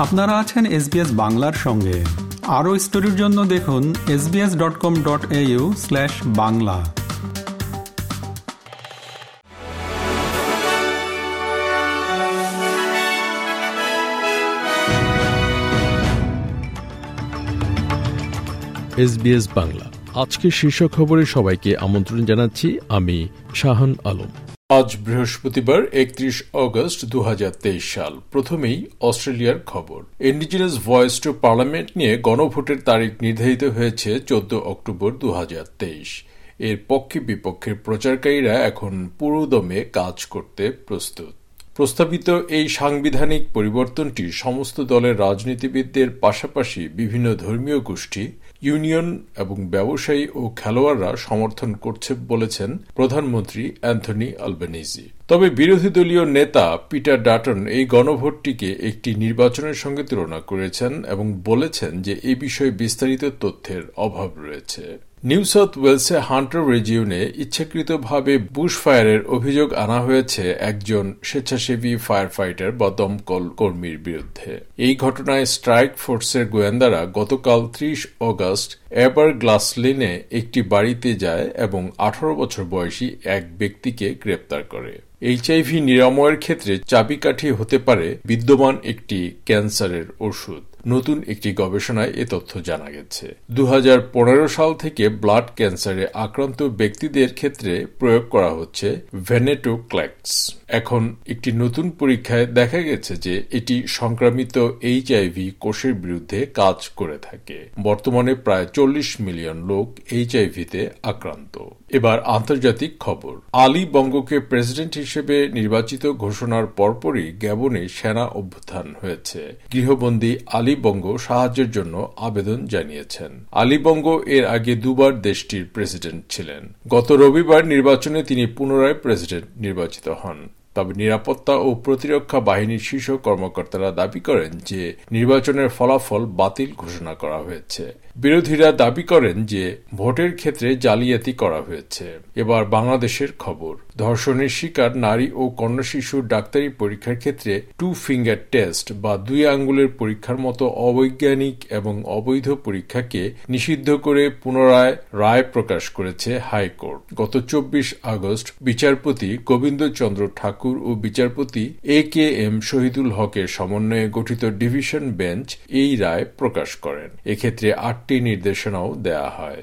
আপনারা আছেন এসবিএস বাংলার সঙ্গে। আরও স্টোরির জন্য দেখুন SBS dot com dot au slash Bangla. SBS Bangla. আজকে শীর্ষ খবরে সবাইকে আমন্ত্রণ জানাচ্ছি আমি শাহান আলম। আজ বৃহস্পতিবার, একত্রিশ অগস্ট দু সাল। প্রথমেই অস্ট্রেলিয়ার খবর। ইন্ডিজিনাস ভয়েস টু পার্লামেন্ট নিয়ে গণভোটের তারিখ নির্ধারিত হয়েছে চোদ্দ অক্টোবর দু হাজার তেইশ। এর পক্ষে বিপক্ষের প্রচারকারীরা এখন পুরোদমে কাজ করতে প্রস্তুত। প্রস্তাবিত এই সাংবিধানিক পরিবর্তনটি সমস্ত দলের রাজনীতিবিদদের পাশাপাশি বিভিন্ন ধর্মীয় গোষ্ঠী ইউনিয়ন এবং ব্যবসায়ী ও খেলোয়াড়রা সমর্থন করছে বলেছেন প্রধানমন্ত্রী অ্যান্থনি আলবেনিজি। তবে বিরোধী দলীয় নেতা পিটার ডাটন এই গণভোটটিকে একটি নির্বাচনের সঙ্গে তুলনা করেছেন এবং বলেছেন যে এ বিষয়ে বিস্তারিত তথ্যের অভাব রয়েছে। নিউ সাউথ ওয়েলসে হান্টার রিজিউনে ইচ্ছাকৃতভাবে বুশ ফায়ারের অভিযোগ আনা হয়েছে একজন স্বেচ্ছাসেবী ফায়ার ফাইটার বা দমকল কর্মীর বিরুদ্ধে। এই ঘটনায় স্ট্রাইক ফোর্সের গোয়েন্দারা গতকাল ত্রিশ অগস্ট এবার গ্লাসলিনে একটি বাড়িতে যায় এবং আঠারো বছর বয়সী এক ব্যক্তিকে গ্রেপ্তার করে। এইচআইভি নিরাময়ের ক্ষেত্রে চাবিকাঠি হতে পারে বিদ্যমান একটি ক্যান্সারের ওষুধ। নতুন একটি গবেষণায় এ তথ্য জানা গেছে। দু হাজার পনেরো সাল থেকে ব্লাড ক্যান্সারে আক্রান্ত ব্যক্তিদের ক্ষেত্রে প্রয়োগ করা হচ্ছে ভেনেটোক্ল্যাক্স এখন একটি নতুন পরীক্ষায় দেখা গেছে যে এটি সংক্রামিত এইচআইভি কোষের বিরুদ্ধে কাজ করে থাকে। বর্তমানে প্রায় চল্লিশ মিলিয়ন লোক এইচআইভিতে আক্রান্ত। এবার আন্তর্জাতিক খবর। আলী বঙ্গকে প্রেসিডেন্ট হিসেবে নির্বাচিত ঘোষণার পরপরই গ্যাবনে সেনা অভ্যুত্থান হয়েছে। গৃহবন্দী আলী বঙ্গ সাহায্যের জন্য আবেদন জানিয়েছেন। আলী বঙ্গ এর আগে দুবার দেশটির প্রেসিডেন্ট ছিলেন। গত রবিবার নির্বাচনে তিনি পুনরায় প্রেসিডেন্ট নির্বাচিত হন। তবে নিরাপত্তা ও প্রতিরক্ষা বাহিনীর শীর্ষ কর্মকর্তারা দাবি করেন যে নির্বাচনের ফলাফল বাতিল ঘোষণা করা হয়েছে। বিরোধীরা দাবি করেন যে ভোটের ক্ষেত্রে জালিয়াতি করা হয়েছে। এবার বাংলাদেশের খবর। ধর্ষণের শিকার নারী ও কন্যা শিশুর ডাক্তারি পরীক্ষার ক্ষেত্রে টু ফিঙ্গার টেস্ট বা দুই আঙ্গুলের পরীক্ষার মতো অবৈজ্ঞানিক এবং অবৈধ পরীক্ষাকে নিষিদ্ধ করে পুনরায় রায় প্রকাশ করেছে হাইকোর্ট। গত চব্বিশ আগস্ট বিচারপতি গোবিন্দ চন্দ্র ঠাকুর ও বিচারপতি এ কে এম শহীদুল হকের সমন্বয়ে গঠিত ডিভিশন বেঞ্চ এই রায় প্রকাশ করেন। এক্ষেত্রে আটটি নির্দেশনাও দেয়া হয়।